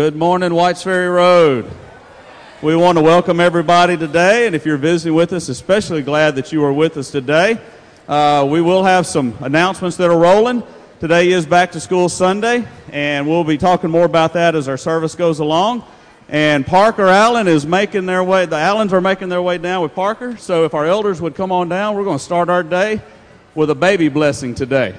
Good morning, Whites Ferry Road. We want to welcome everybody today, and if you're visiting with us, especially glad that you are with us today. Uh, we will have some announcements that are rolling. Today is Back to School Sunday, and we'll be talking more about that as our service goes along. And Parker Allen is making their way, the Allens are making their way down with Parker. So if our elders would come on down, we're going to start our day with a baby blessing today.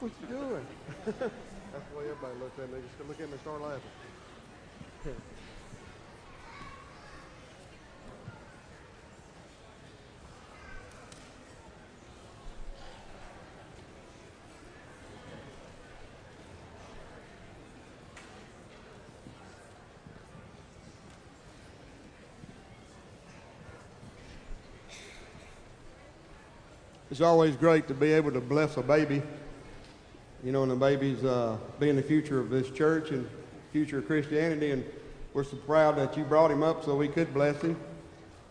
What you doing? That's the way everybody looks at me. They just look at me and start laughing. It's always great to be able to bless a baby you know, and the baby's uh, being the future of this church and future of Christianity. And we're so proud that you brought him up so we could bless him.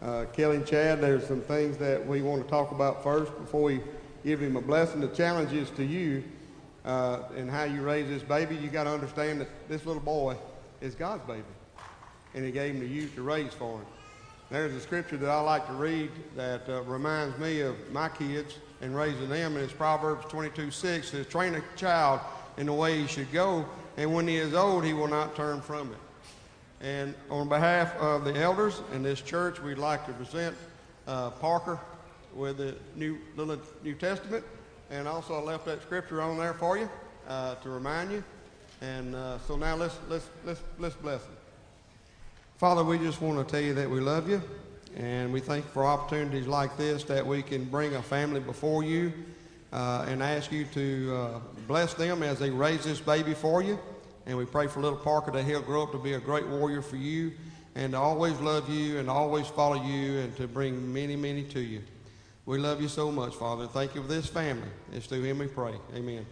Uh, Kelly and Chad, there's some things that we want to talk about first before we give him a blessing. The challenge is to you uh, and how you raise this baby. You got to understand that this little boy is God's baby, and He gave him to you to raise for him. There's a scripture that I like to read that uh, reminds me of my kids and raising them, and it's Proverbs 22 6 says, Train a child in the way he should go, and when he is old, he will not turn from it. And on behalf of the elders in this church, we'd like to present uh, Parker with the New, little New Testament, and also I left that scripture on there for you uh, to remind you. And uh, so now let's, let's, let's, let's bless him. Father, we just want to tell you that we love you. And we thank you for opportunities like this that we can bring a family before you uh, and ask you to uh, bless them as they raise this baby for you. And we pray for little Parker that he'll grow up to be a great warrior for you and to always love you and always follow you and to bring many, many to you. We love you so much, Father. Thank you for this family. It's through him we pray. Amen.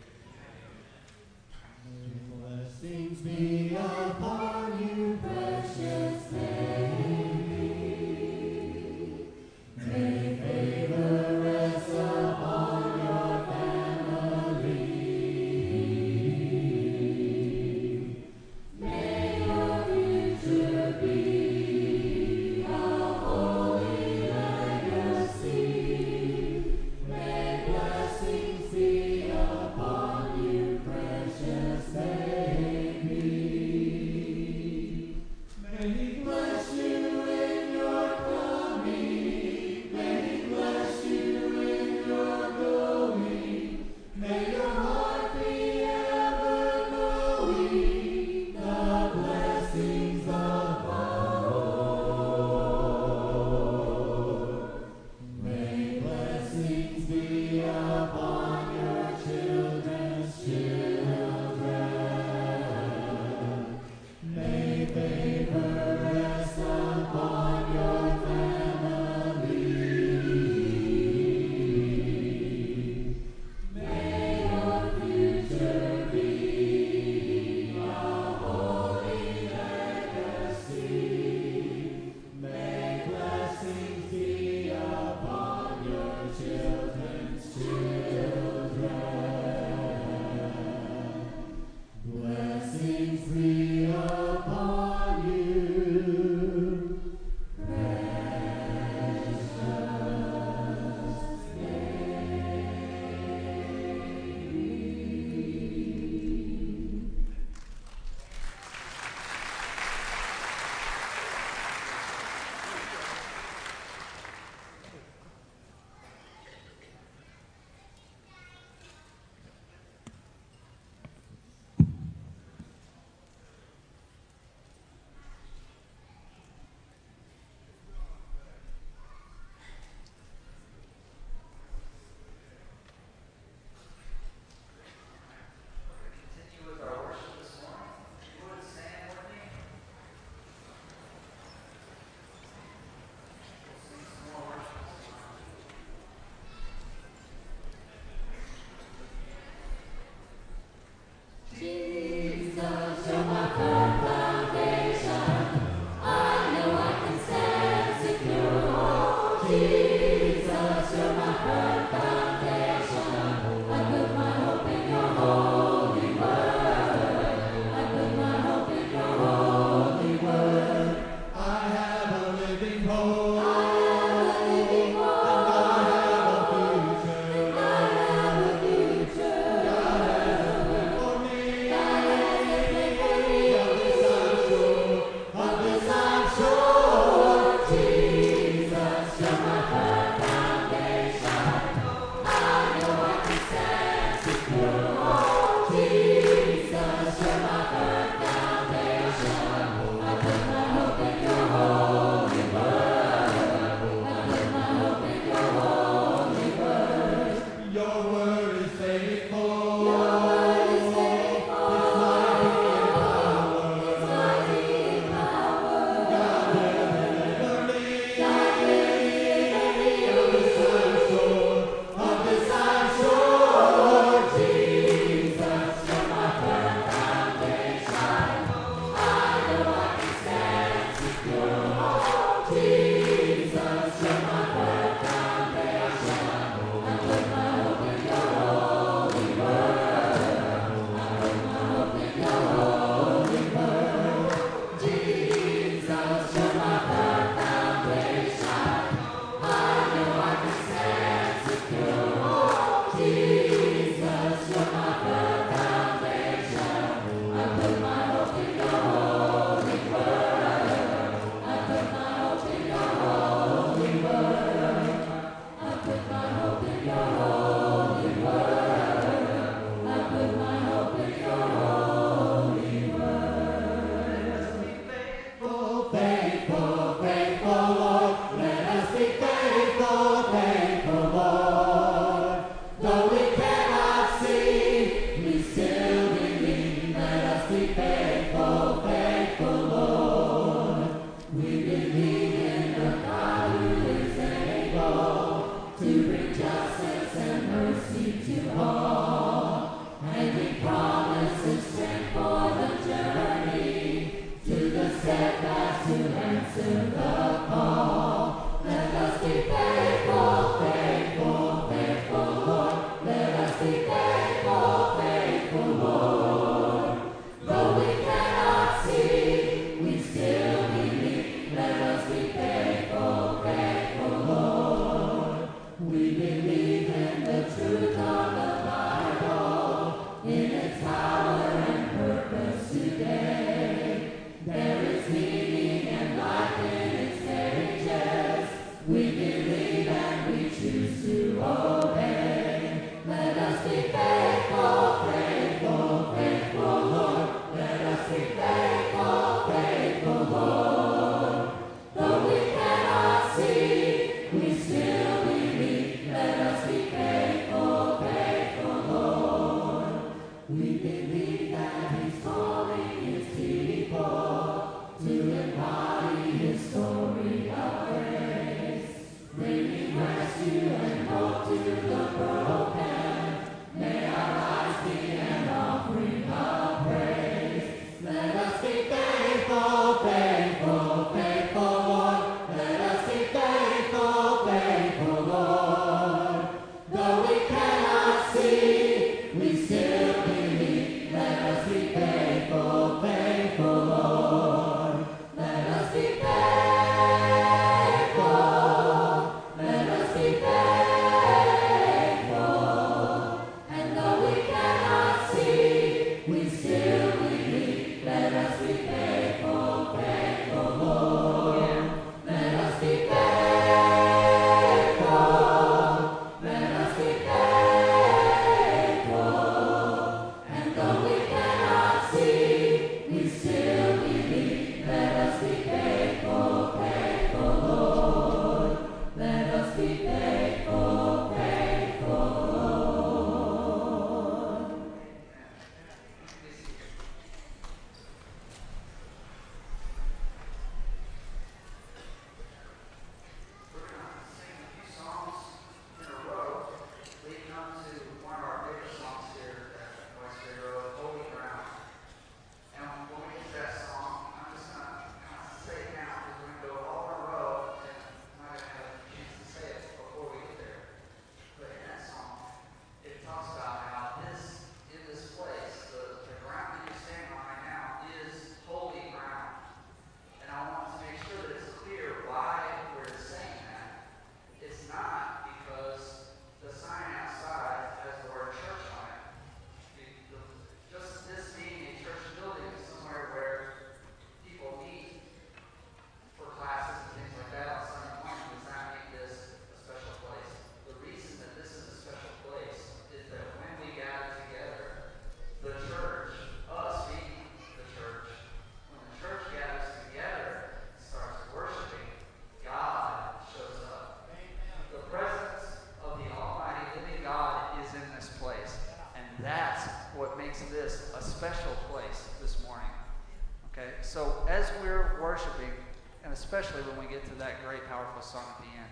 Especially when we get to that great, powerful song at the end.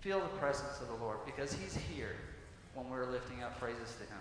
Feel the presence of the Lord because He's here when we're lifting up praises to Him.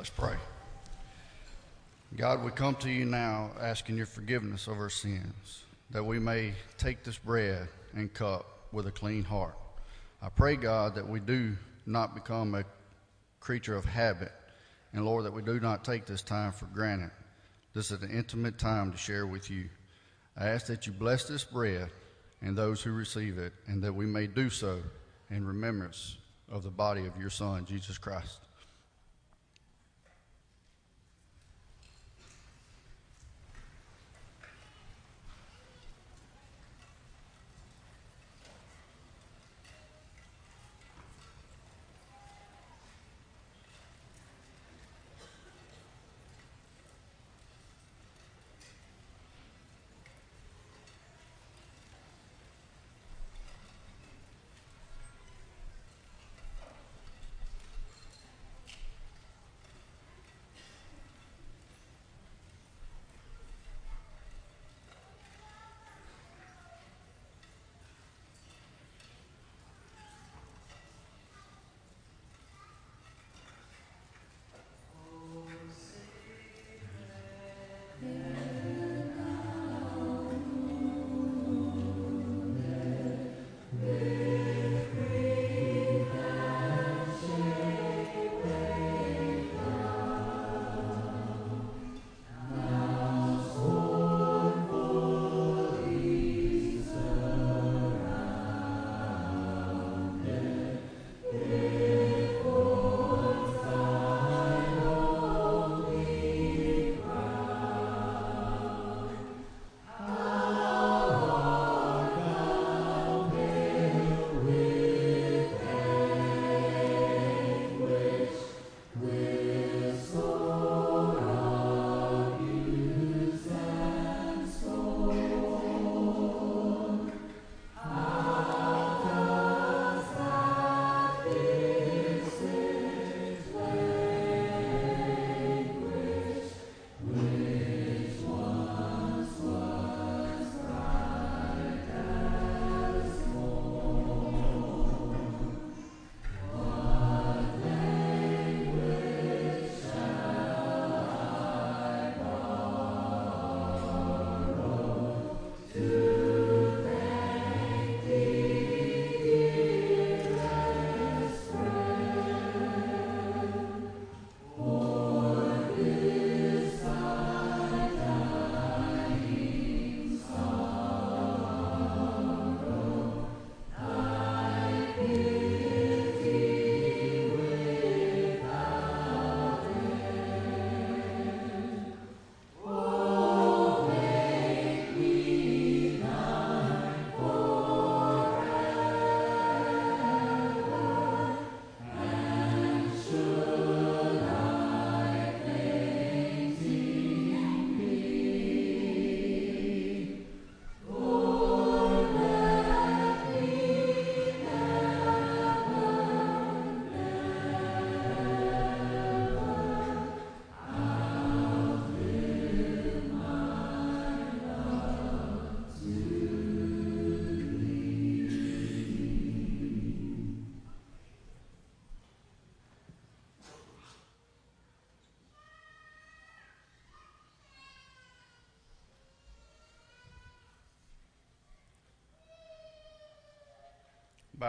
Let's pray. God, we come to you now asking your forgiveness of our sins, that we may take this bread and cup with a clean heart. I pray, God, that we do not become a creature of habit, and Lord, that we do not take this time for granted. This is an intimate time to share with you. I ask that you bless this bread and those who receive it, and that we may do so in remembrance of the body of your Son, Jesus Christ.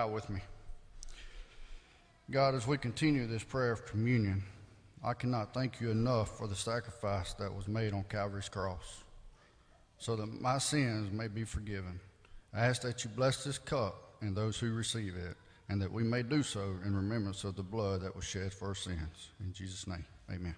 Bow with me. God, as we continue this prayer of communion, I cannot thank you enough for the sacrifice that was made on Calvary's cross so that my sins may be forgiven. I ask that you bless this cup and those who receive it, and that we may do so in remembrance of the blood that was shed for our sins. In Jesus' name, amen.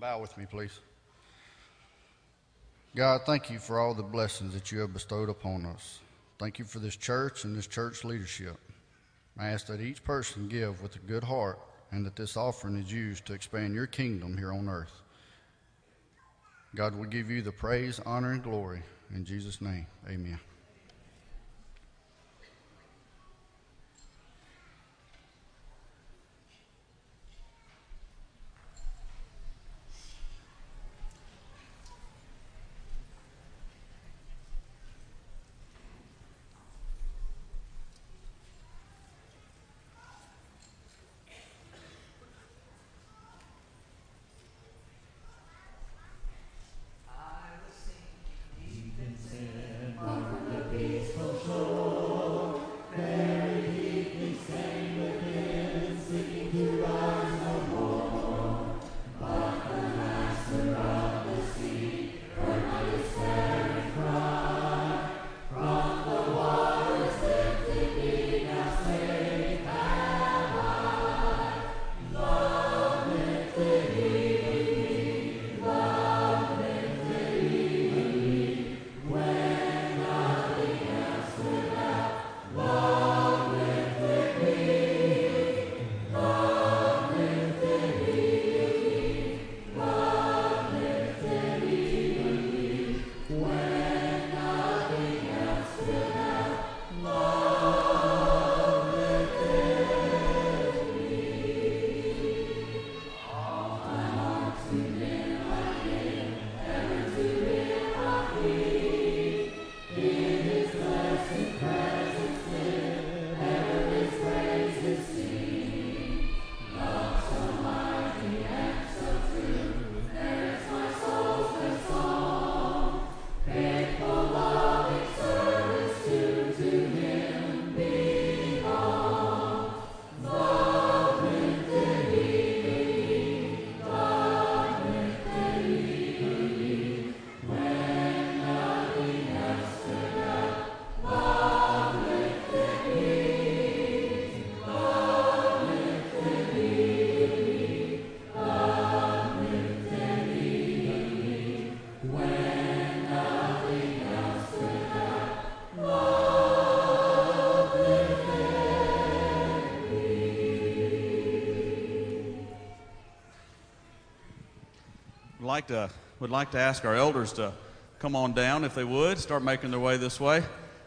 Bow with me, please. God, thank you for all the blessings that you have bestowed upon us. Thank you for this church and this church leadership. I ask that each person give with a good heart and that this offering is used to expand your kingdom here on earth. God, we give you the praise, honor, and glory. In Jesus' name, amen. Like to would like to ask our elders to come on down if they would start making their way this way.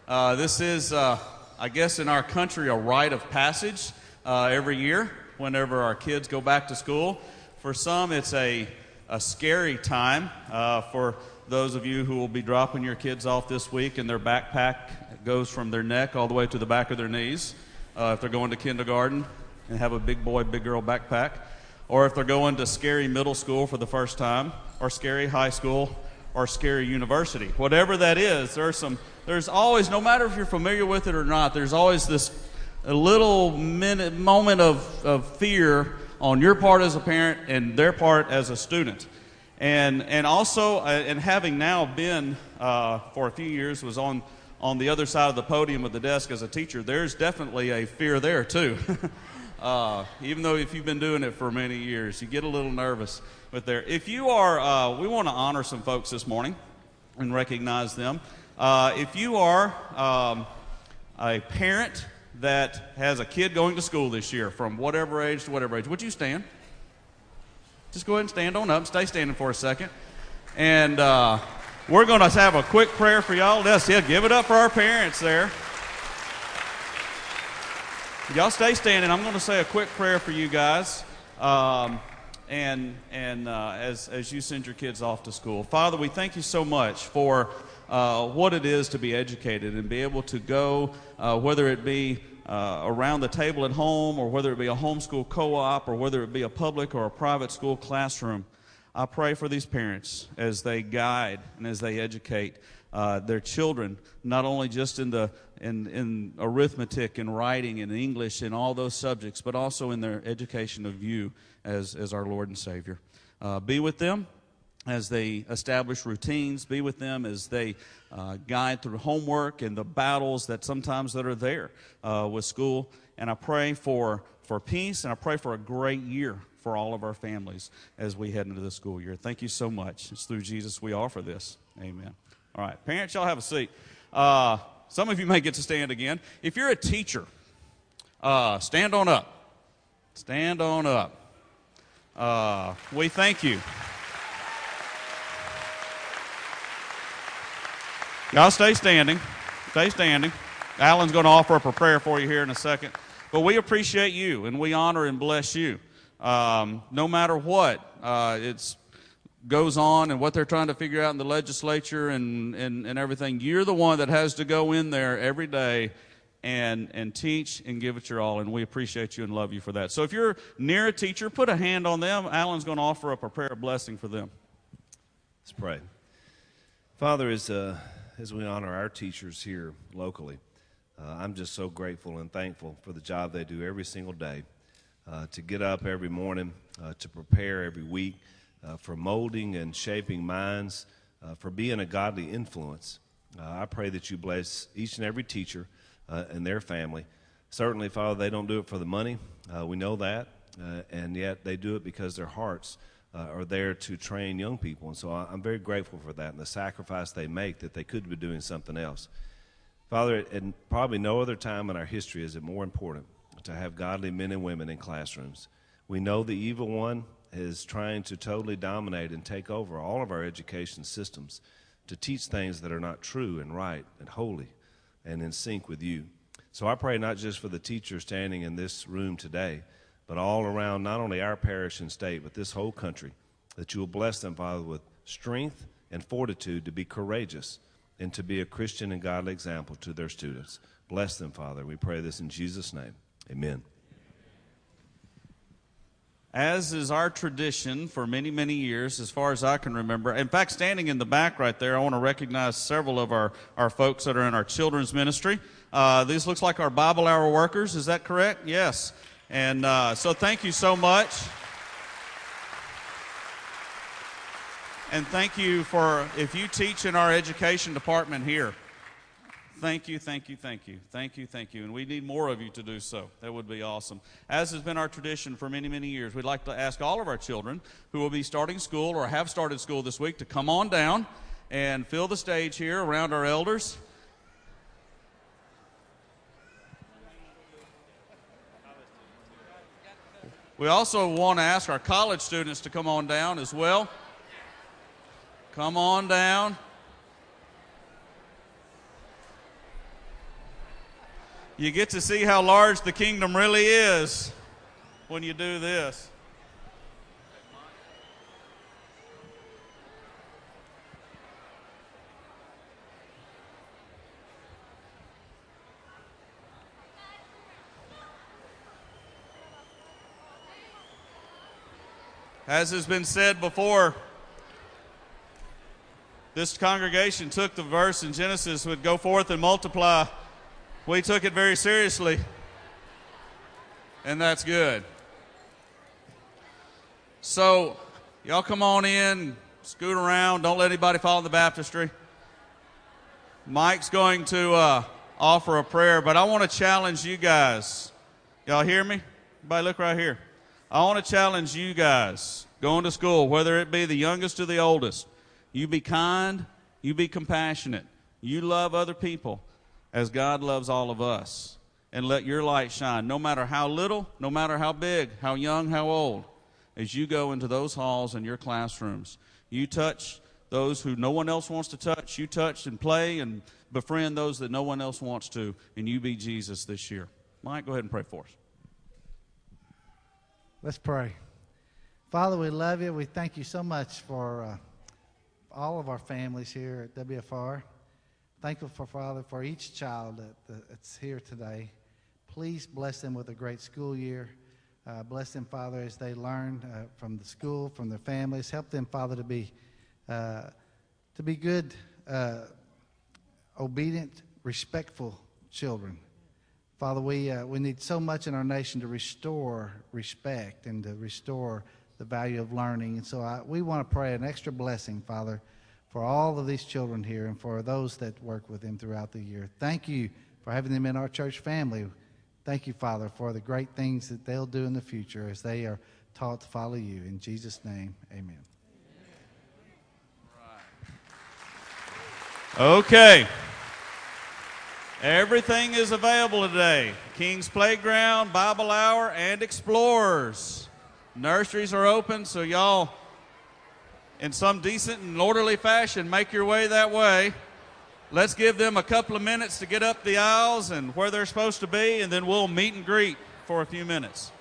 Uh, this is, uh, I guess, in our country, a rite of passage uh, every year. Whenever our kids go back to school, for some it's a a scary time. Uh, for those of you who will be dropping your kids off this week, and their backpack goes from their neck all the way to the back of their knees. Uh, if they're going to kindergarten and have a big boy, big girl backpack or if they're going to scary middle school for the first time, or scary high school, or scary university. Whatever that is, there's some there's always no matter if you're familiar with it or not, there's always this a little minute moment of, of fear on your part as a parent and their part as a student. And and also uh, and having now been uh, for a few years was on on the other side of the podium of the desk as a teacher, there's definitely a fear there too. Uh, even though if you've been doing it for many years, you get a little nervous with there. If you are, uh, we want to honor some folks this morning and recognize them. Uh, if you are um, a parent that has a kid going to school this year, from whatever age to whatever age, would you stand? Just go ahead and stand on up. Stay standing for a second. And uh, we're going to have a quick prayer for y'all. Let's yeah, give it up for our parents there. Y'all stay standing. I'm going to say a quick prayer for you guys. Um, and and uh, as, as you send your kids off to school. Father, we thank you so much for uh, what it is to be educated and be able to go, uh, whether it be uh, around the table at home or whether it be a homeschool co op or whether it be a public or a private school classroom. I pray for these parents as they guide and as they educate uh, their children, not only just in the in, in arithmetic and writing and English and all those subjects, but also in their education of you as, as our Lord and Savior. Uh, be with them as they establish routines. Be with them as they uh, guide through homework and the battles that sometimes that are there uh, with school. And I pray for for peace, and I pray for a great year for all of our families as we head into the school year. Thank you so much. It's through Jesus we offer this. Amen. All right, parents, y'all have a seat. Uh, some of you may get to stand again. If you're a teacher, uh, stand on up. Stand on up. Uh, we thank you. Y'all stay standing. Stay standing. Alan's going to offer up a prayer for you here in a second. But we appreciate you and we honor and bless you. Um, no matter what uh, it's goes on and what they're trying to figure out in the legislature and, and, and everything, you're the one that has to go in there every day and, and teach and give it your all. And we appreciate you and love you for that. So if you're near a teacher, put a hand on them. Alan's going to offer up a prayer of blessing for them. Let's pray. Father, as, uh, as we honor our teachers here locally, uh, I'm just so grateful and thankful for the job they do every single day uh, to get up every morning, uh, to prepare every week, uh, for molding and shaping minds, uh, for being a godly influence. Uh, I pray that you bless each and every teacher and their family. Certainly, Father, they don't do it for the money. we know that. and yet they do it because their hearts uh, are there to train young people. And so I'm very grateful for that and the sacrifice they make that they could be doing something else. Father, at probably no other time in our history is it more important to have godly men and women in classrooms. We know the evil one is trying to totally dominate and take over all of our education systems to teach things that are not true and right and holy and in sync with you. So I pray not just for the teachers standing in this room today, but all around not only our parish and state, but this whole country, that you will bless them, Father, with strength and fortitude to be courageous and to be a Christian and godly example to their students. Bless them, Father. We pray this in Jesus' name. Amen. As is our tradition for many, many years, as far as I can remember. In fact, standing in the back right there, I want to recognize several of our, our folks that are in our children's ministry. Uh, these looks like our Bible Hour workers. Is that correct? Yes. And uh, so thank you so much. And thank you for, if you teach in our education department here, thank you, thank you, thank you, thank you, thank you. And we need more of you to do so. That would be awesome. As has been our tradition for many, many years, we'd like to ask all of our children who will be starting school or have started school this week to come on down and fill the stage here around our elders. We also want to ask our college students to come on down as well. Come on down. You get to see how large the kingdom really is when you do this. As has been said before, this congregation took the verse in Genesis would go forth and multiply. We took it very seriously, and that's good. So, y'all come on in, scoot around, don't let anybody fall in the baptistry. Mike's going to uh, offer a prayer, but I want to challenge you guys. Y'all hear me? Everybody, look right here. I want to challenge you guys going to school, whether it be the youngest or the oldest. You be kind, you be compassionate, you love other people as God loves all of us. And let your light shine, no matter how little, no matter how big, how young, how old, as you go into those halls and your classrooms. You touch those who no one else wants to touch. You touch and play and befriend those that no one else wants to. And you be Jesus this year. Mike, go ahead and pray for us. Let's pray. Father, we love you. We thank you so much for uh, all of our families here at WFR. Thankful for Father for each child that, that's here today. Please bless them with a great school year. Uh, bless them, Father, as they learn uh, from the school, from their families. Help them, Father, to be uh, to be good, uh, obedient, respectful children. Father, we, uh, we need so much in our nation to restore respect and to restore the value of learning. And so I, we want to pray an extra blessing, Father, for all of these children here and for those that work with them throughout the year. Thank you for having them in our church family. Thank you, Father, for the great things that they'll do in the future as they are taught to follow you. In Jesus' name, amen. Okay. Everything is available today King's Playground, Bible Hour, and Explorers. Nurseries are open, so y'all, in some decent and orderly fashion, make your way that way. Let's give them a couple of minutes to get up the aisles and where they're supposed to be, and then we'll meet and greet for a few minutes.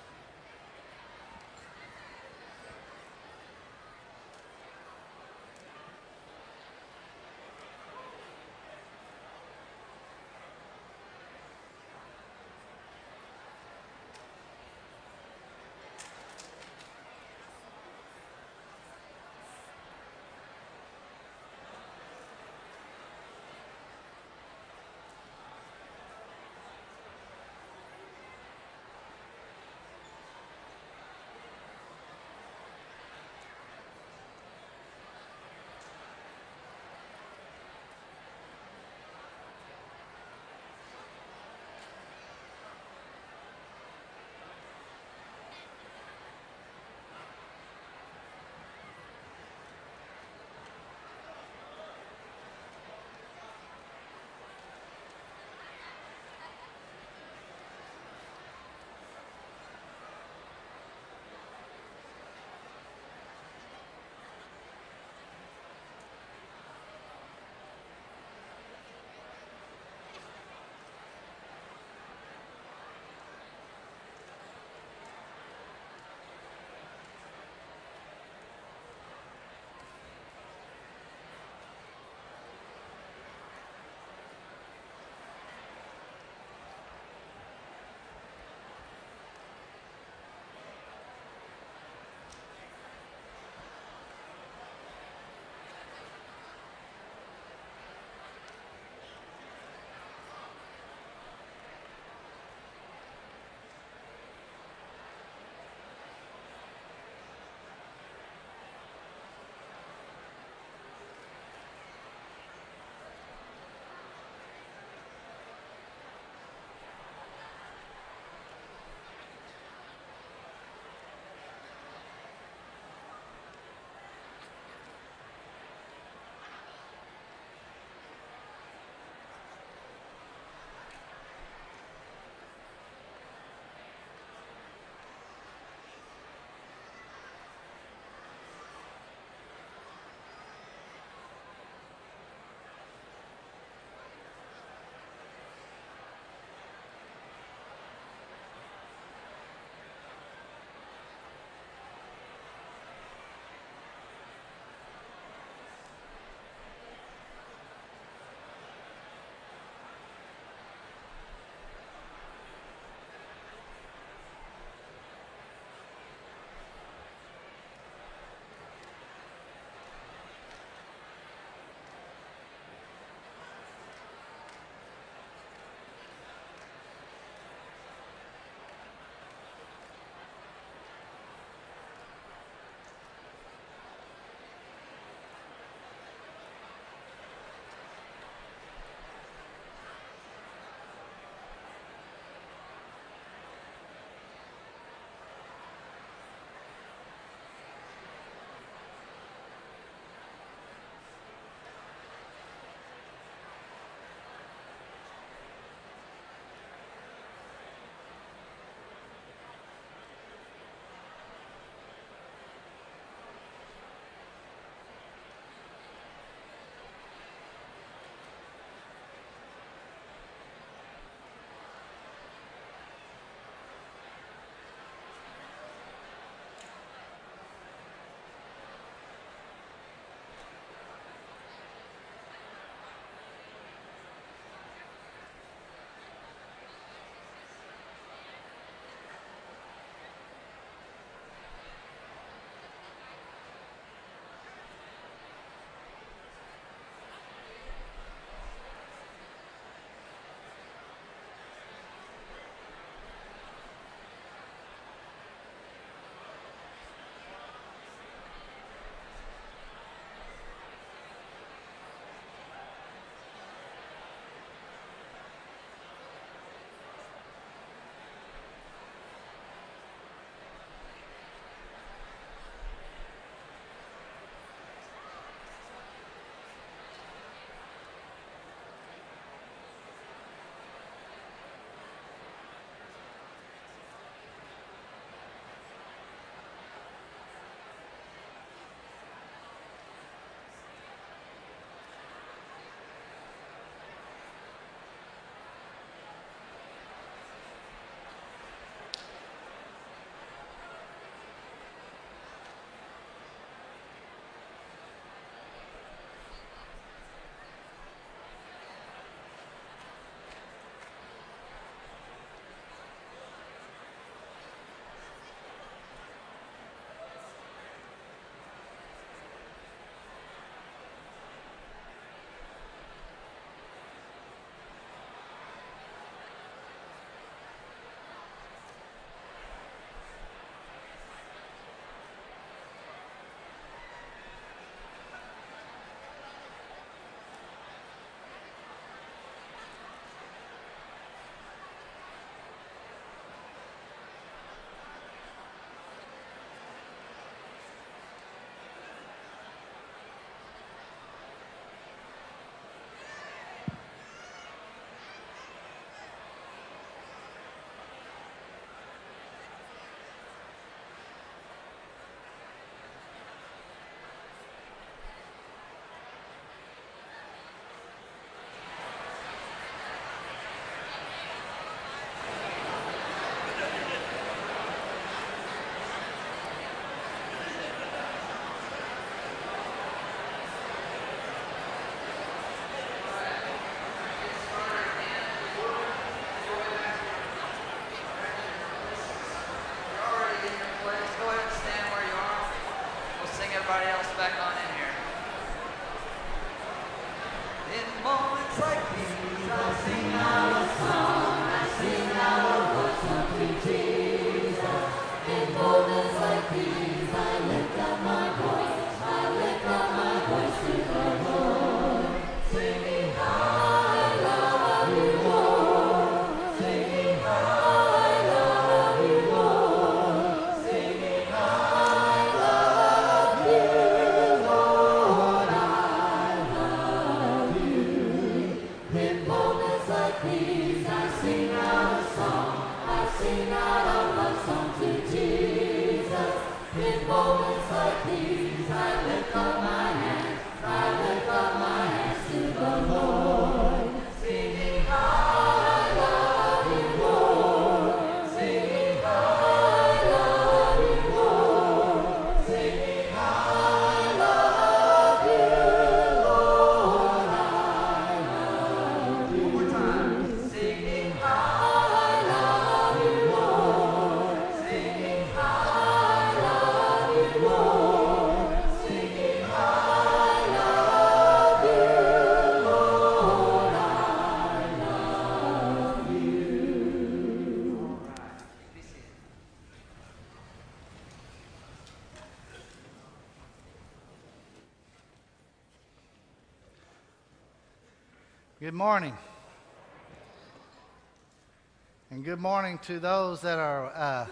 To those that are uh,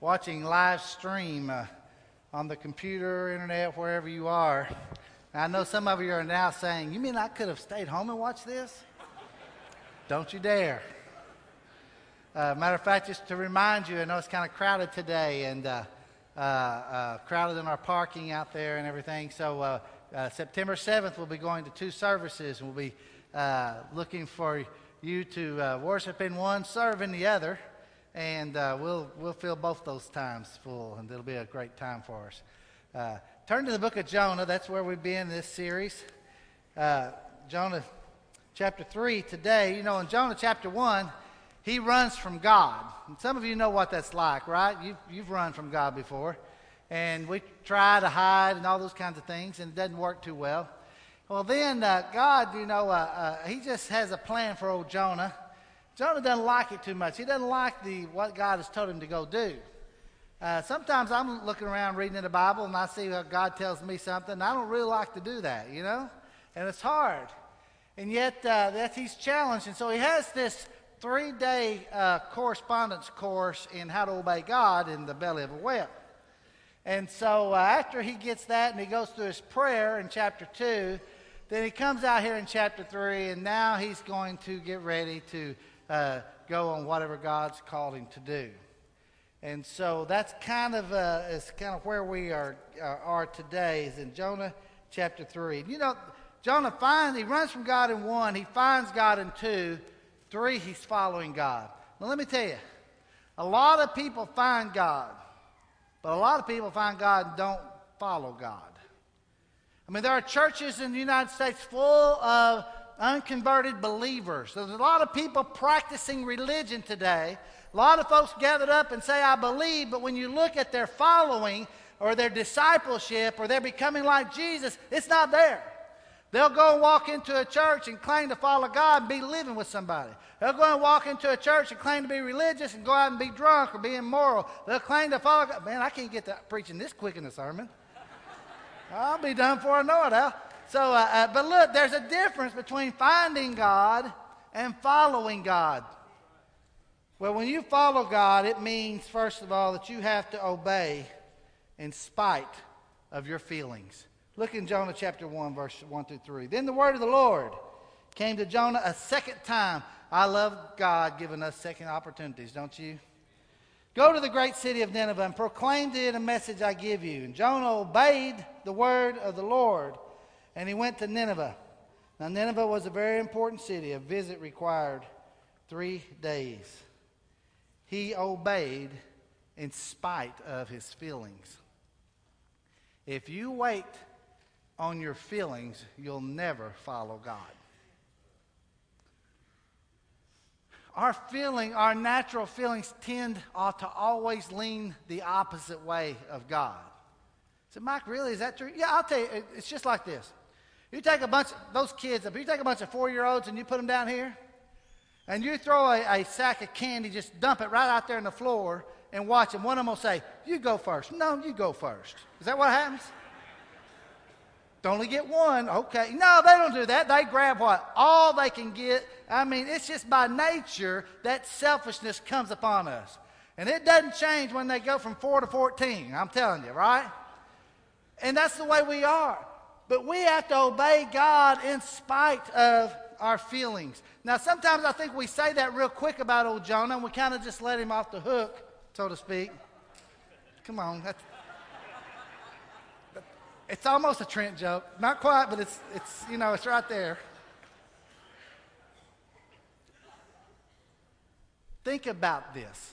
watching live stream uh, on the computer, internet, wherever you are. I know some of you are now saying, You mean I could have stayed home and watched this? Don't you dare. Uh, matter of fact, just to remind you, I know it's kind of crowded today and uh, uh, uh, crowded in our parking out there and everything. So, September 7th, we'll be going to two services and we'll be looking for you to uh, worship in one, serve in the other. And uh, we'll, we'll fill both those times full, and it'll be a great time for us. Uh, turn to the book of Jonah. That's where we've been in this series. Uh, Jonah chapter 3 today. You know, in Jonah chapter 1, he runs from God. And some of you know what that's like, right? You've, you've run from God before. And we try to hide and all those kinds of things, and it doesn't work too well. Well, then uh, God, you know, uh, uh, he just has a plan for old Jonah. Jonah doesn't like it too much. He doesn't like the what God has told him to go do. Uh, sometimes I'm looking around reading in the Bible and I see how God tells me something. I don't really like to do that, you know, and it's hard. And yet uh, that he's challenged, and so he has this three-day uh, correspondence course in how to obey God in the belly of a whale. And so uh, after he gets that and he goes through his prayer in chapter 2, then he comes out here in chapter 3, and now he's going to get ready to uh, go on whatever God's called him to do. And so that's kind of, uh, is kind of where we are, are, are today, is in Jonah chapter 3. You know, Jonah finds, he runs from God in 1, he finds God in 2, 3, he's following God. Now let me tell you, a lot of people find God. But a lot of people find God and don't follow God. I mean, there are churches in the United States full of unconverted believers. There's a lot of people practicing religion today. A lot of folks gathered up and say, I believe, but when you look at their following or their discipleship or they're becoming like Jesus, it's not there. They'll go and walk into a church and claim to follow God and be living with somebody. They'll go and walk into a church and claim to be religious and go out and be drunk or be immoral. They'll claim to follow God. Man, I can't get to preaching this quick in a sermon. I'll be done before I know it, Al. So, uh, uh, but look, there's a difference between finding God and following God. Well, when you follow God, it means, first of all, that you have to obey in spite of your feelings. Look in Jonah chapter 1, verse 1 through 3. Then the word of the Lord came to Jonah a second time. I love God giving us second opportunities, don't you? Go to the great city of Nineveh and proclaim to it a message I give you. And Jonah obeyed the word of the Lord, and he went to Nineveh. Now, Nineveh was a very important city. A visit required three days. He obeyed in spite of his feelings. If you wait on your feelings, you'll never follow God. Our feeling, our natural feelings tend ought to always lean the opposite way of God. So, Mike, really, is that true? Yeah, I'll tell you, it's just like this. You take a bunch of those kids up, you take a bunch of four year olds and you put them down here, and you throw a, a, sack of candy, just dump it right out there on the floor and watch them. One of them will say, You go first. No, you go first. Is that what happens? They only get one. Okay. No, they don't do that. They grab what? All they can get. I mean, it's just by nature that selfishness comes upon us. And it doesn't change when they go from 4 to 14. I'm telling you, right? And that's the way we are. But we have to obey God in spite of our feelings. Now, sometimes I think we say that real quick about old Jonah, and we kind of just let him off the hook, so to speak. Come on, that's, it's almost a Trent joke. Not quite, but it's, it's you know, it's right there. Think about this.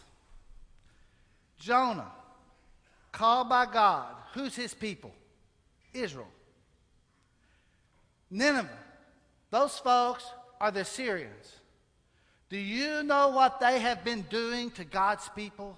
Jonah, called by God, who's his people? Israel. Nineveh, those folks are the Syrians. Do you know what they have been doing to God's people?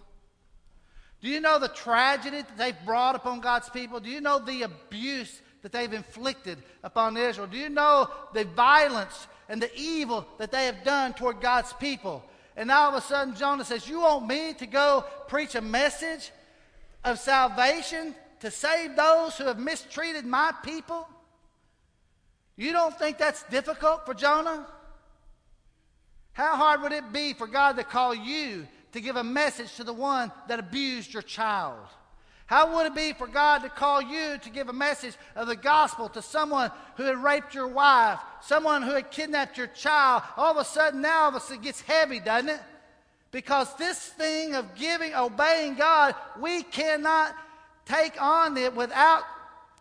Do you know the tragedy that they've brought upon God's people? Do you know the abuse that they've inflicted upon Israel? Do you know the violence and the evil that they have done toward God's people? And now all of a sudden, Jonah says, You want me to go preach a message of salvation to save those who have mistreated my people? You don't think that's difficult for Jonah? How hard would it be for God to call you to give a message to the one that abused your child? How would it be for God to call you to give a message of the gospel to someone who had raped your wife, someone who had kidnapped your child? All of a sudden, now all of a sudden it gets heavy, doesn't it? Because this thing of giving, obeying God, we cannot take on it without,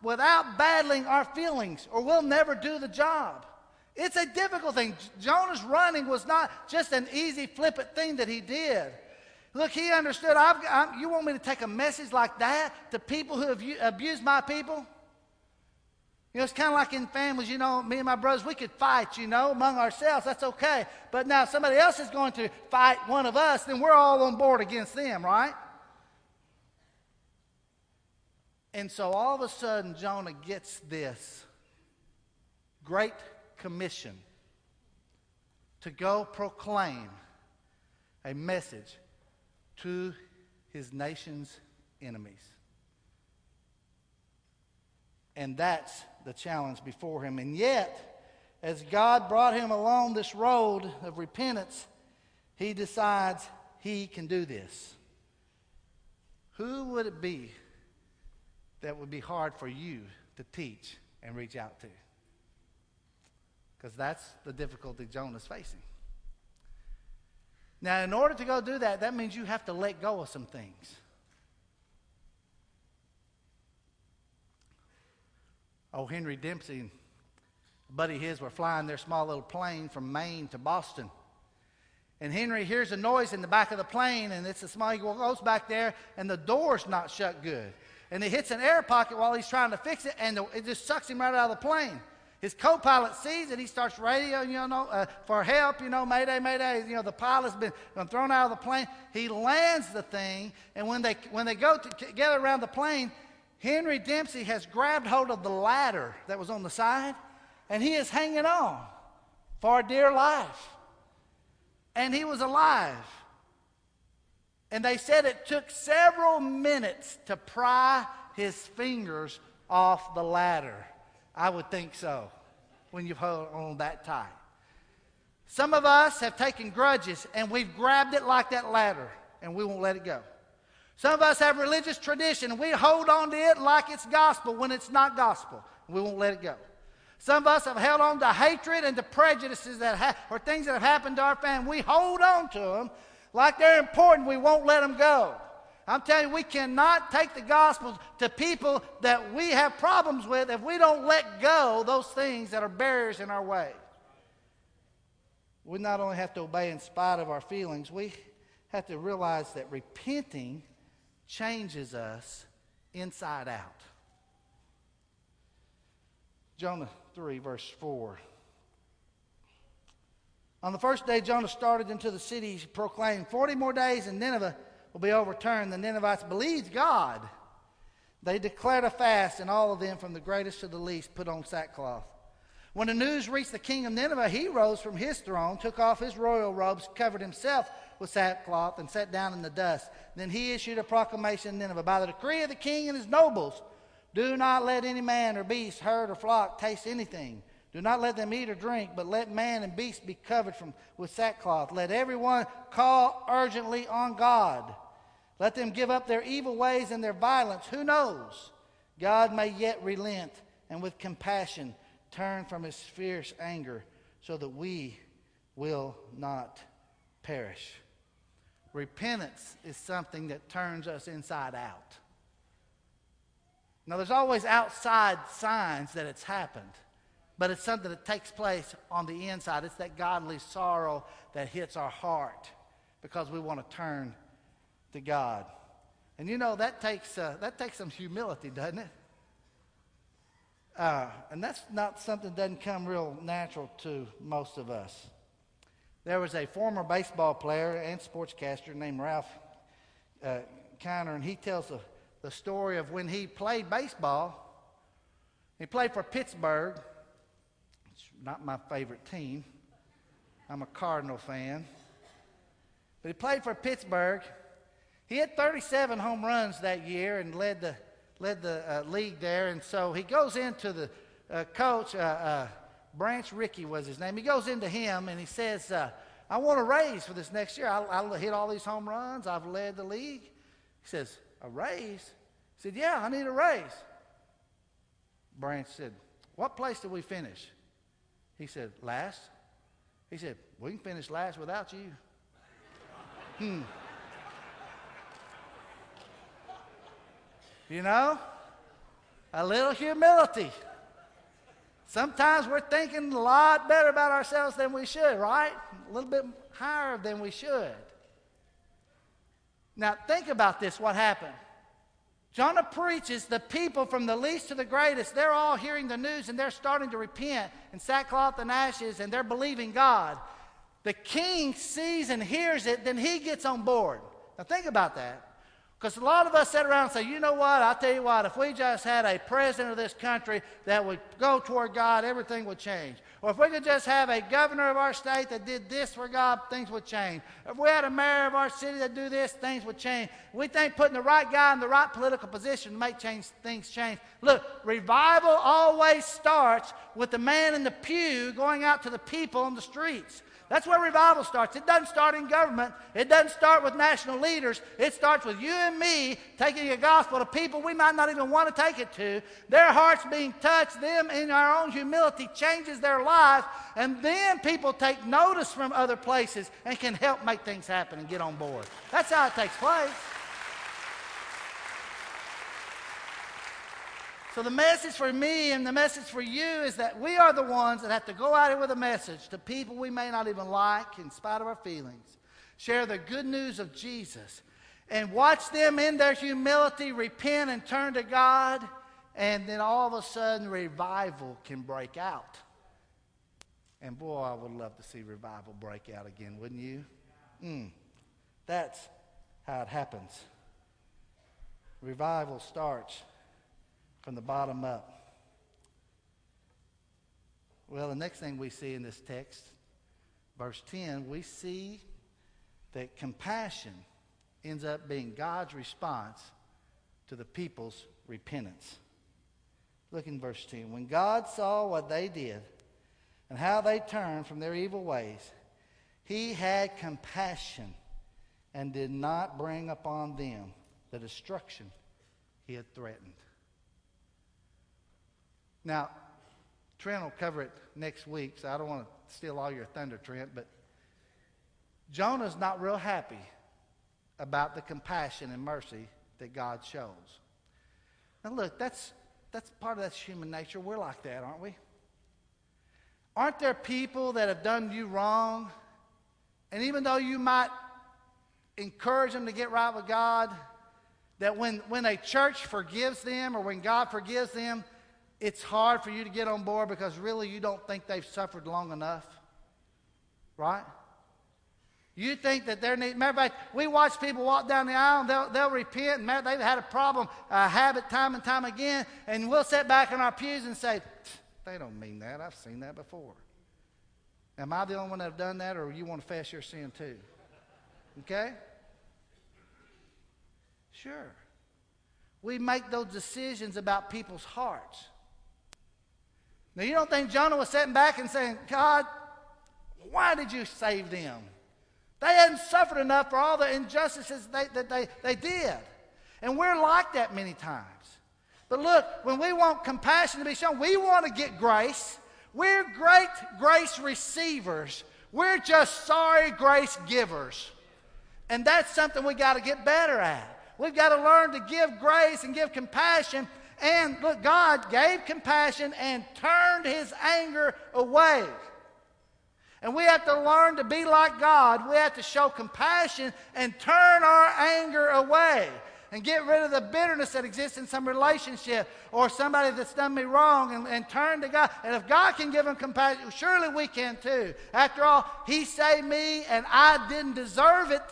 without battling our feelings, or we'll never do the job. It's a difficult thing. Jonah's running was not just an easy, flippant thing that he did. Look, he understood. I've, I'm, you want me to take a message like that to people who have abused my people? You know, it's kind of like in families, you know, me and my brothers, we could fight, you know, among ourselves. That's okay. But now somebody else is going to fight one of us, then we're all on board against them, right? And so all of a sudden, Jonah gets this great commission to go proclaim a message to his nation's enemies. And that's the challenge before him. And yet, as God brought him along this road of repentance, he decides he can do this. Who would it be that would be hard for you to teach and reach out to? Because that's the difficulty Jonah's facing. Now, in order to go do that, that means you have to let go of some things. Oh, Henry Dempsey, a buddy his, were flying their small little plane from Maine to Boston. And Henry hears a noise in the back of the plane, and it's a small, he goes back there, and the door's not shut good. And he hits an air pocket while he's trying to fix it, and the, it just sucks him right out of the plane. His co-pilot sees it. He starts radioing, you know, uh, for help. You know, Mayday, Mayday. You know, the pilot's been, been thrown out of the plane. He lands the thing, and when they when they go together around the plane, Henry Dempsey has grabbed hold of the ladder that was on the side, and he is hanging on for dear life. And he was alive. And they said it took several minutes to pry his fingers off the ladder. I would think so when you've held on that tight. Some of us have taken grudges and we've grabbed it like that ladder and we won't let it go. Some of us have religious tradition and we hold on to it like it's gospel when it's not gospel. We won't let it go. Some of us have held on to hatred and to prejudices that ha- or things that have happened to our family. We hold on to them like they're important. We won't let them go. I'm telling you, we cannot take the gospel to people that we have problems with if we don't let go those things that are barriers in our way. We not only have to obey in spite of our feelings, we have to realize that repenting changes us inside out. Jonah 3, verse 4. On the first day Jonah started into the city, he proclaimed, 40 more days and Nineveh will be overturned. The Ninevites believed God. They declared a fast, and all of them, from the greatest to the least, put on sackcloth. When the news reached the king of Nineveh, he rose from his throne, took off his royal robes, covered himself with sackcloth, and sat down in the dust. Then he issued a proclamation in Nineveh by the decree of the king and his nobles Do not let any man or beast, herd or flock taste anything. Do not let them eat or drink, but let man and beast be covered from, with sackcloth. Let everyone call urgently on God. Let them give up their evil ways and their violence. Who knows? God may yet relent and with compassion turn from his fierce anger so that we will not perish. Repentance is something that turns us inside out. Now, there's always outside signs that it's happened, but it's something that takes place on the inside. It's that godly sorrow that hits our heart because we want to turn to God. And you know, that takes, uh, that takes some humility, doesn't it? Uh, and that's not something that doesn't come real natural to most of us. There was a former baseball player and sportscaster named Ralph uh, Kiner, and he tells the, the story of when he played baseball. He played for Pittsburgh. It's not my favorite team. I'm a Cardinal fan. But he played for Pittsburgh. He had 37 home runs that year and led the, led the uh, league there. And so he goes into the uh, coach, uh, uh, Branch Rickey was his name. He goes into him and he says, uh, I want a raise for this next year. I, I hit all these home runs. I've led the league. He says, A raise? He said, Yeah, I need a raise. Branch said, What place did we finish? He said, Last. He said, We can finish last without you. Hmm. You know? A little humility. Sometimes we're thinking a lot better about ourselves than we should, right? A little bit higher than we should. Now, think about this what happened. Jonah preaches, the people from the least to the greatest, they're all hearing the news and they're starting to repent in sackcloth and ashes and they're believing God. The king sees and hears it, then he gets on board. Now, think about that. Because a lot of us sit around and say, you know what, I'll tell you what, if we just had a president of this country that would go toward God, everything would change. Or if we could just have a governor of our state that did this for God, things would change. If we had a mayor of our city that do this, things would change. We think putting the right guy in the right political position make change, things change. Look, revival always starts with the man in the pew going out to the people on the streets. That's where revival starts. It doesn't start in government. It doesn't start with national leaders. It starts with you and me taking the gospel to people we might not even want to take it to. Their hearts being touched, them in our own humility changes their lives, and then people take notice from other places and can help make things happen and get on board. That's how it takes place. So, the message for me and the message for you is that we are the ones that have to go out here with a message to people we may not even like, in spite of our feelings. Share the good news of Jesus and watch them in their humility repent and turn to God, and then all of a sudden, revival can break out. And boy, I would love to see revival break out again, wouldn't you? Mm, that's how it happens. Revival starts from the bottom up. Well, the next thing we see in this text, verse 10, we see that compassion ends up being God's response to the people's repentance. Look in verse 10. When God saw what they did and how they turned from their evil ways, he had compassion and did not bring upon them the destruction he had threatened. Now, Trent will cover it next week, so I don't want to steal all your thunder, Trent, but Jonah's not real happy about the compassion and mercy that God shows. Now, look, that's, that's part of that's human nature. We're like that, aren't we? Aren't there people that have done you wrong? And even though you might encourage them to get right with God, that when, when a church forgives them or when God forgives them, it's hard for you to get on board because really you don't think they've suffered long enough. Right? You think that they're need. Matter of fact, we watch people walk down the aisle and they'll, they'll repent and they've had a problem, a habit time and time again, and we'll sit back in our pews and say, they don't mean that. I've seen that before. Am I the only one that have done that, or you want to fess your sin too? Okay? Sure. We make those decisions about people's hearts. Now, you don't think Jonah was sitting back and saying, God, why did you save them? They hadn't suffered enough for all the injustices they, that they, they did. And we're like that many times. But look, when we want compassion to be shown, we want to get grace. We're great grace receivers. We're just sorry grace givers. And that's something we got to get better at. We've got to learn to give grace and give compassion. And look, God gave compassion and turned his anger away. And we have to learn to be like God. We have to show compassion and turn our anger away and get rid of the bitterness that exists in some relationship or somebody that's done me wrong and, and turn to God. And if God can give them compassion, surely we can too. After all, He saved me and I didn't deserve it.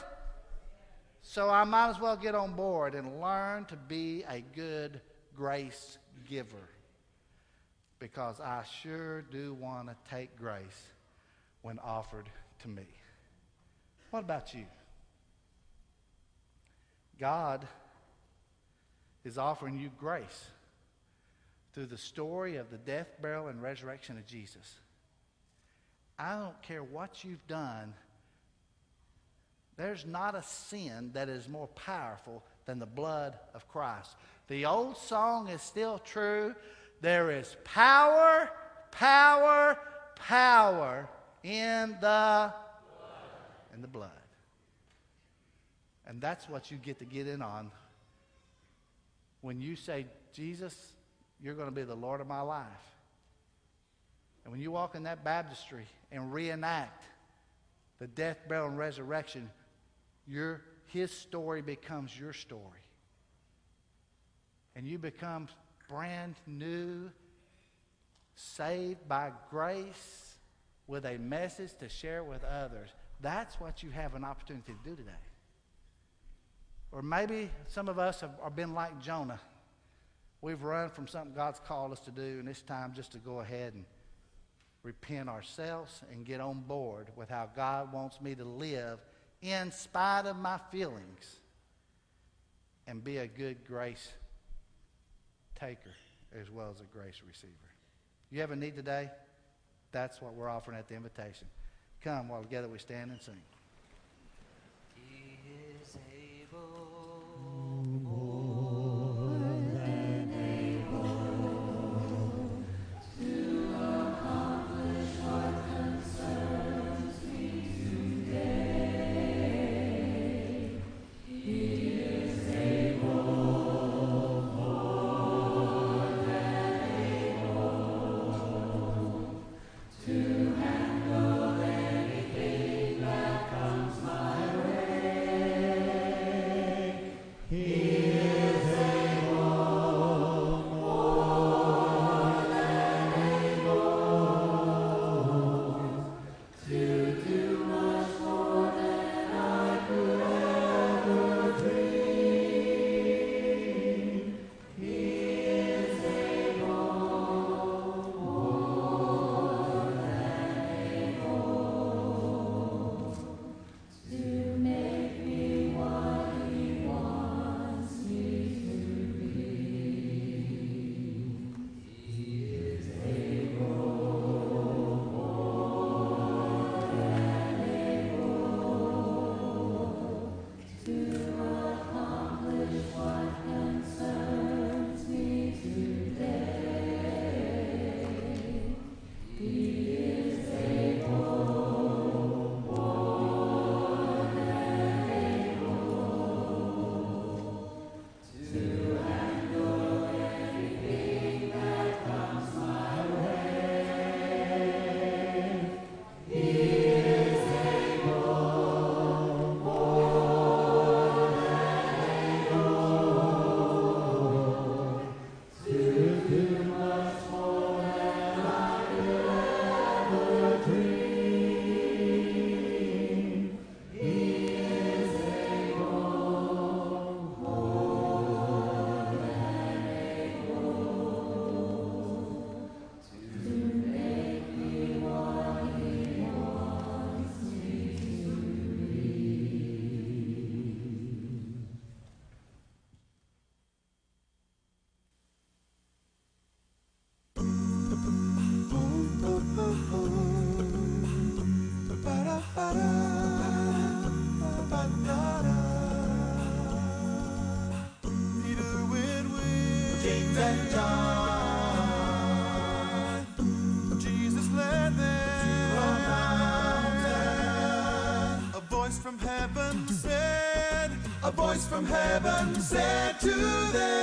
So I might as well get on board and learn to be a good grace giver. Because I sure do want to take grace when offered to me. What about you? God is offering you grace through the story of the death, burial, and resurrection of Jesus. I don't care what you've done There's not a sin that is more powerful than the blood of Christ. The old song is still true. There is power, power, power in the in the blood. And that's what you get to get in on when you say, Jesus, you're going to be the Lord of my life. And when you walk in that baptistry and reenact the death, burial, and resurrection, your, his story becomes your story. And you become brand new, saved by grace, with a message to share with others. That's what you have an opportunity to do today. Or maybe some of us have, have been like Jonah. We've run from something God's called us to do, and it's time just to go ahead and repent ourselves and get on board with how God wants me to live in spite of my feelings and be a good grace taker as well as a grace receiver. You have a need today? That's what we're offering at the invitation. Come while together we stand and sing. Heaven said, a voice from heaven said to them,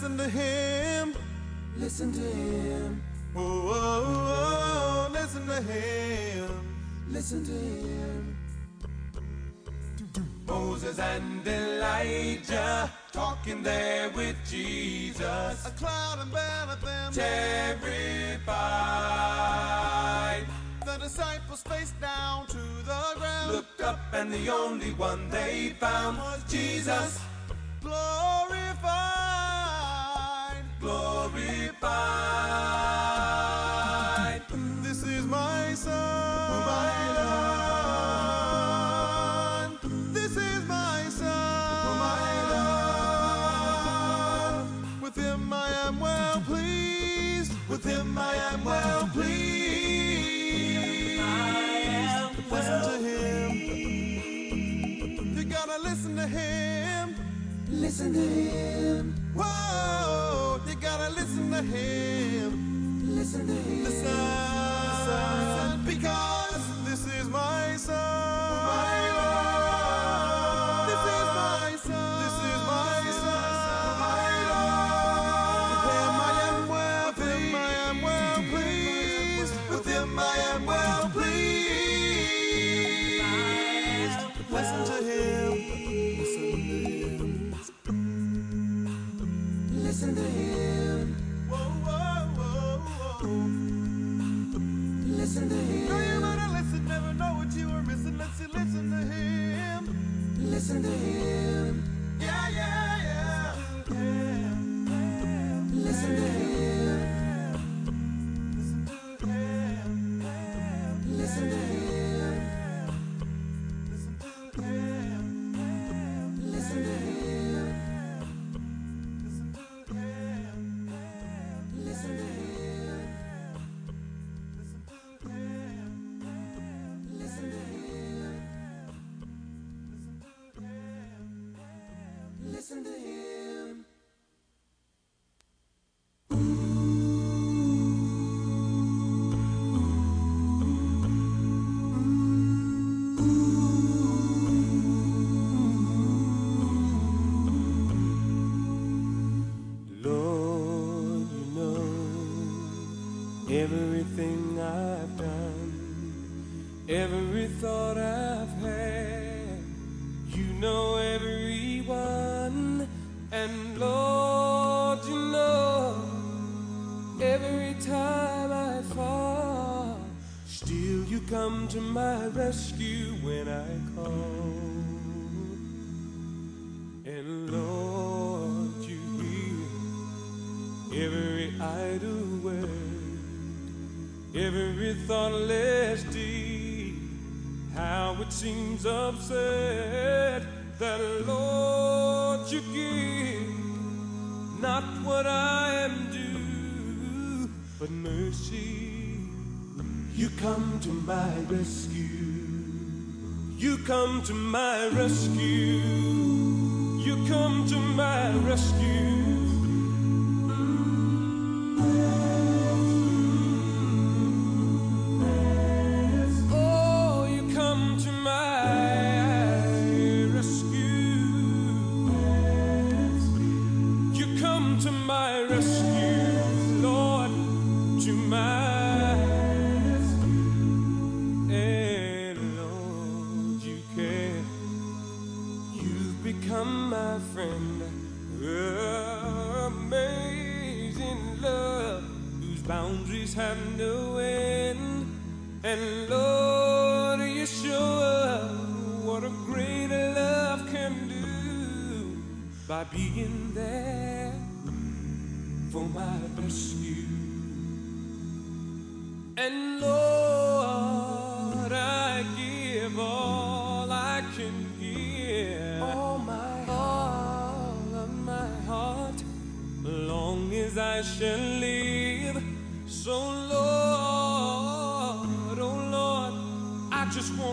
listen to him. Listen to him. Oh, oh, oh listen to him. Listen to him. Moses and Elijah talking there with Jesus. A cloud enveloped them terrified. The disciples faced down to the ground. Looked up, and the only one they found was Jesus glorified you'll be fine. This is my son, my love. This is my son, my love. With him I am well pleased. With him I am well pleased. I Am well listen to him. You gotta listen to him. Listen to him. Him. Listen to Him. Listen. listen the you.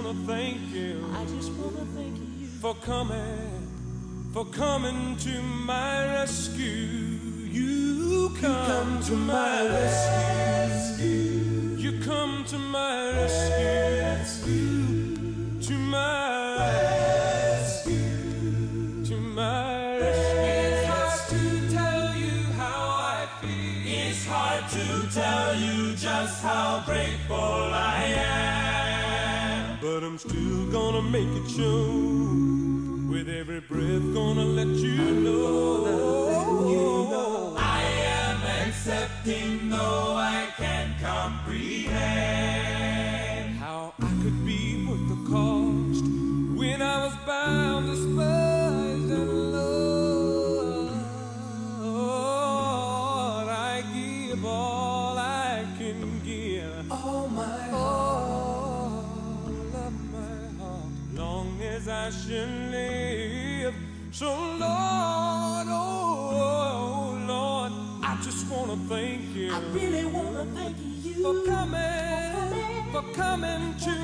wanna thank you. I just wanna thank you for coming, for coming to my rescue. You come, you come to my rescue. You come to my rescue. make it show. With every breath, gonna let you know. Coming to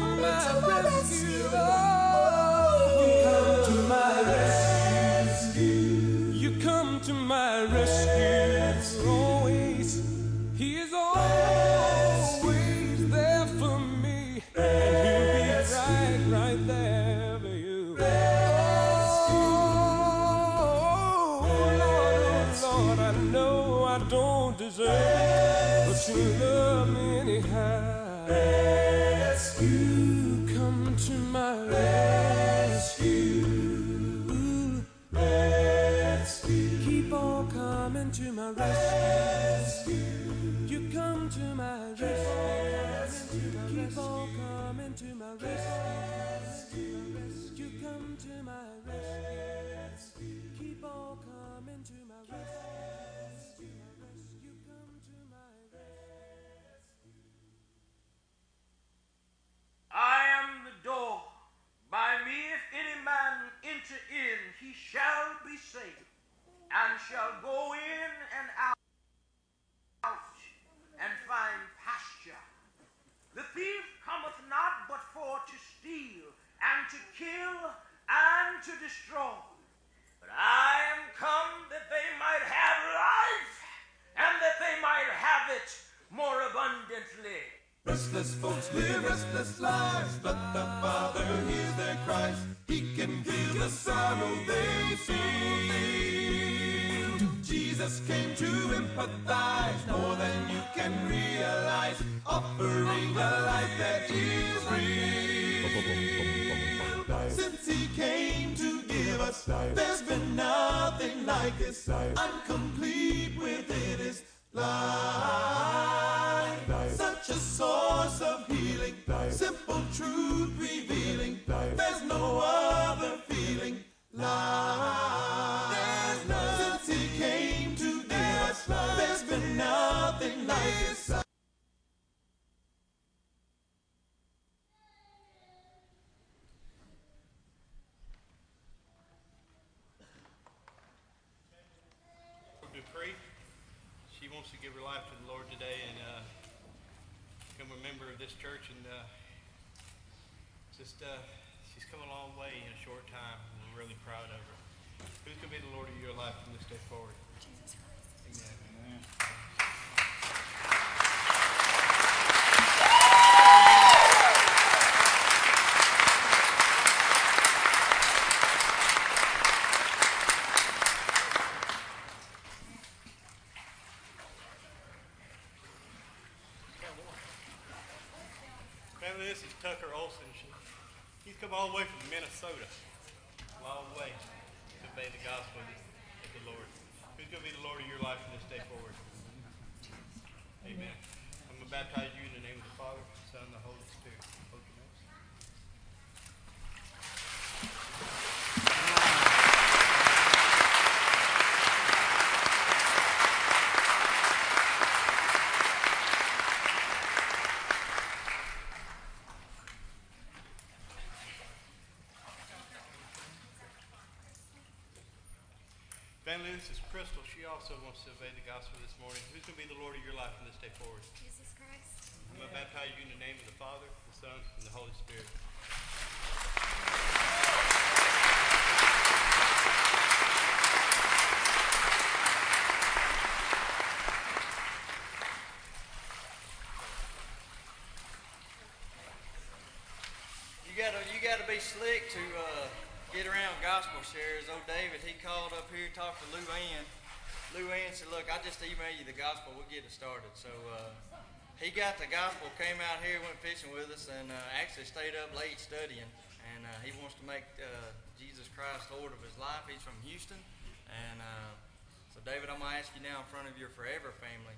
shall go in and out, and find pasture. The thief cometh not but for to steal, and to kill, and to destroy. But I am come that they might have life, and that they might have it more abundantly. Restless folks live restless lives, but the Father hears their cries. He can feel the sorrow they feel. Jesus came to empathize more than you can realize, offering life that is real. Since He came to give us, there's been nothing like this. Incomplete within His life. Such a source of healing, simple truth revealing. There's no other feeling like. Today and uh, become a member of this church. And uh, just uh, she's come a long way in a short time. We're really proud of her. Who's going to be the Lord of your life from this day forward? Jesus Christ. Amen. Family, this is Tucker Olson. She, he's come all the way from Minnesota, long way to obey the gospel of the, of the Lord. Who's going to be the Lord of your life from this day forward? Amen. I'm going to baptize you in the name of the Father, the Son, and the Holy Spirit. Hold your notes. Family, this is Crystal. She also wants to obey the gospel this morning. Who's going to be the Lord of your life from this day forward? Jesus Christ. I'm going to baptize you in the name of the Father, the Son, and the Holy Spirit. You gotta, you gotta be slick to uh, get around gospel shares. Old David, he called up here, talked to Lou Ann. Lou Ann said, "Look, I just emailed you the gospel. We'll get it started." So uh, he got the gospel, came out here, went fishing with us, and uh, actually stayed up late studying. And uh, he wants to make uh, Jesus Christ Lord of his life. He's from Houston, and uh, so David, I'm gonna ask you now in front of your forever family